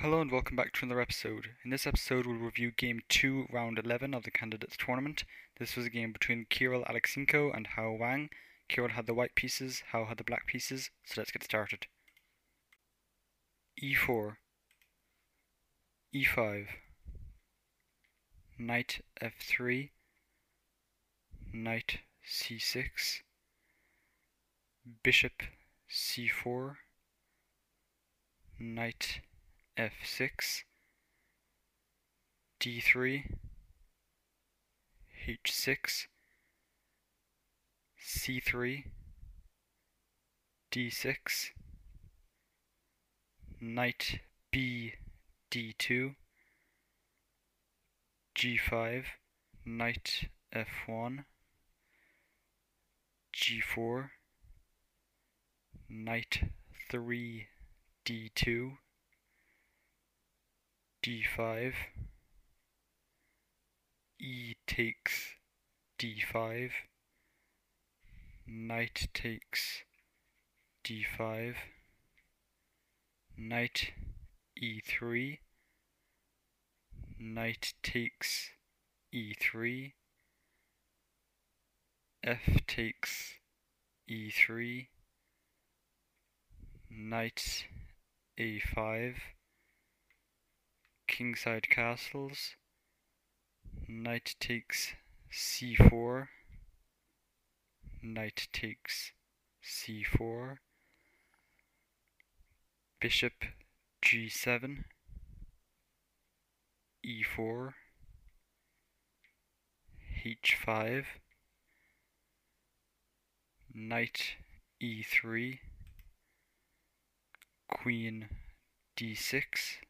Hello and welcome back to another episode. In this episode, we'll review Game 2, Round 11 of the Candidates Tournament. This was a game between Kirill Alekseenko and Hao Wang. Kirill had the white pieces, Hao had the black pieces, so let's get started. e4 e5 knight f3 knight c6 bishop c4 knight f6 d3 h6 c3 d6 knight b d2 g5 knight f1 g4 knight 3 d2 d5 e takes d5 knight takes d5 knight e3 knight takes e3 f takes e3 knight a5 kingside castles. Knight takes c4 knight takes c4 bishop g7 e4 h5 knight e3 queen d6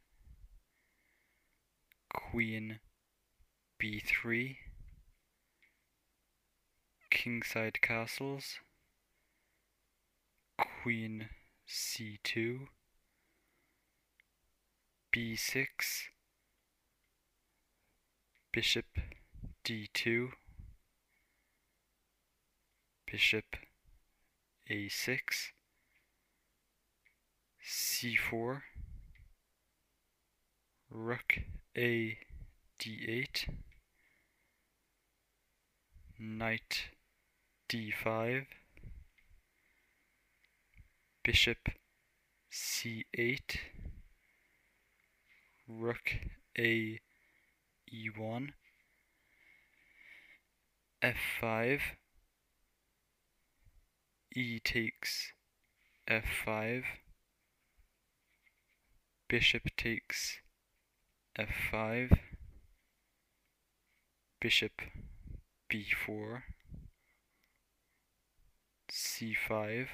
queen b3 kingside castles queen c2 b6 bishop d2 bishop a6 c4 rook a d8 knight d5 bishop c8 rook a e1 f5 e takes f5 bishop takes f5 bishop b4 c5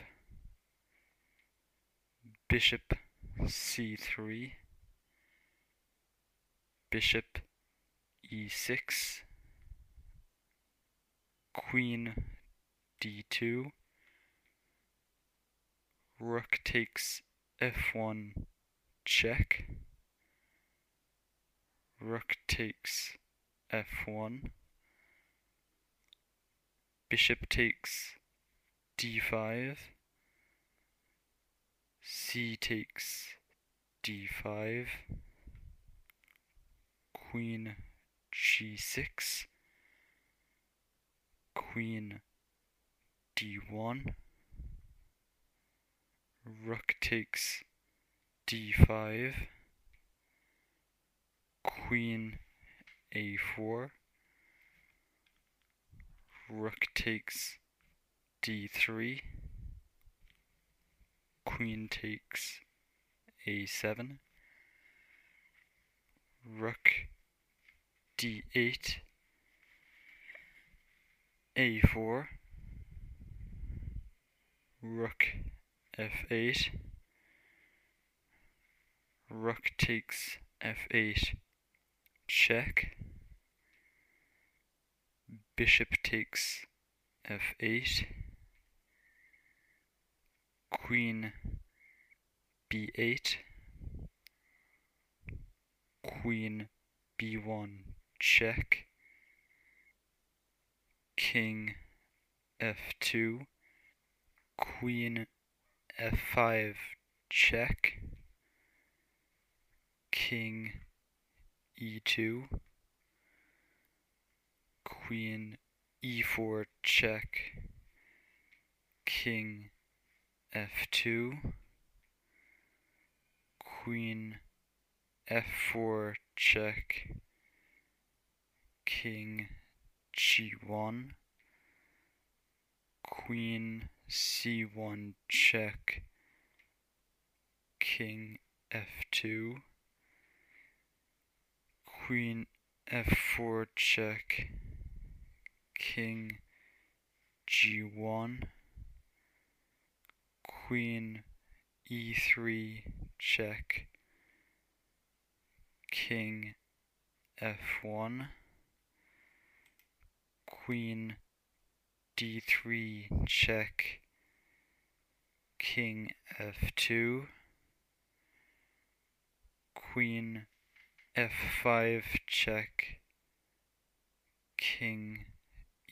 bishop c3 bishop e6 queen d2 rook takes f1 check rook takes f1 bishop takes d5 c takes d5 queen g6 queen d1 rook takes d5 queen a4 rook takes d3 queen takes a7 rook d8 a4 rook f8 rook takes f8 check. Bishop takes f8 queen b8 queen b1 check. King f2 queen f5 check. King e2 queen e4 check. King f2 queen f4 check. King g1 queen c1 check. King f2 queen f4 check king g1 queen e3 check king f1 queen d3 check king f2 queen f5 check king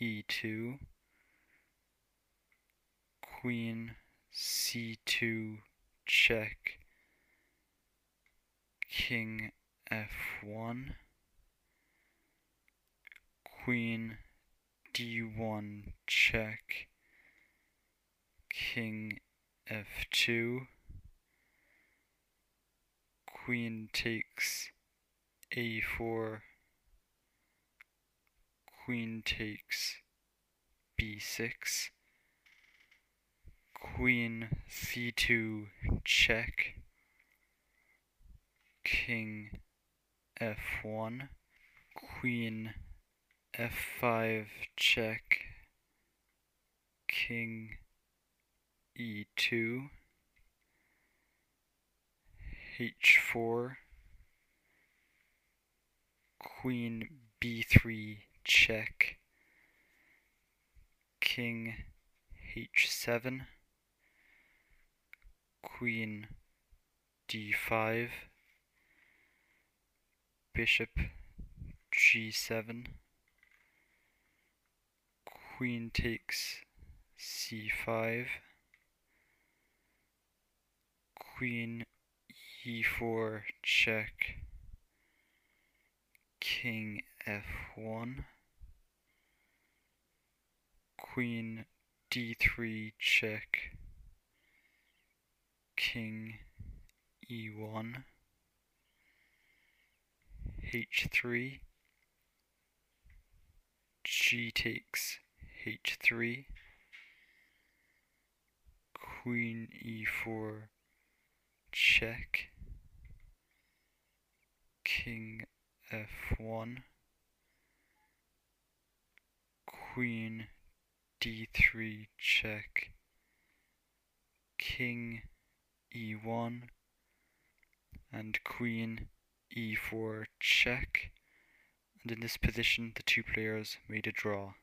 e2 queen c2 check king f1 queen d1 check king f2 queen takes a4 queen takes b6 queen c2 check. King f1 queen f5 check. King e2 h4 queen b3 check. King h7 queen d5 bishop g7 queen takes c5 queen e4 check king f1 queen d3 check. King e1 h3 g takes h3 queen e4 check. King f1 queen d3 check. King e1 and queen e4 check. And in this position the two players made a draw.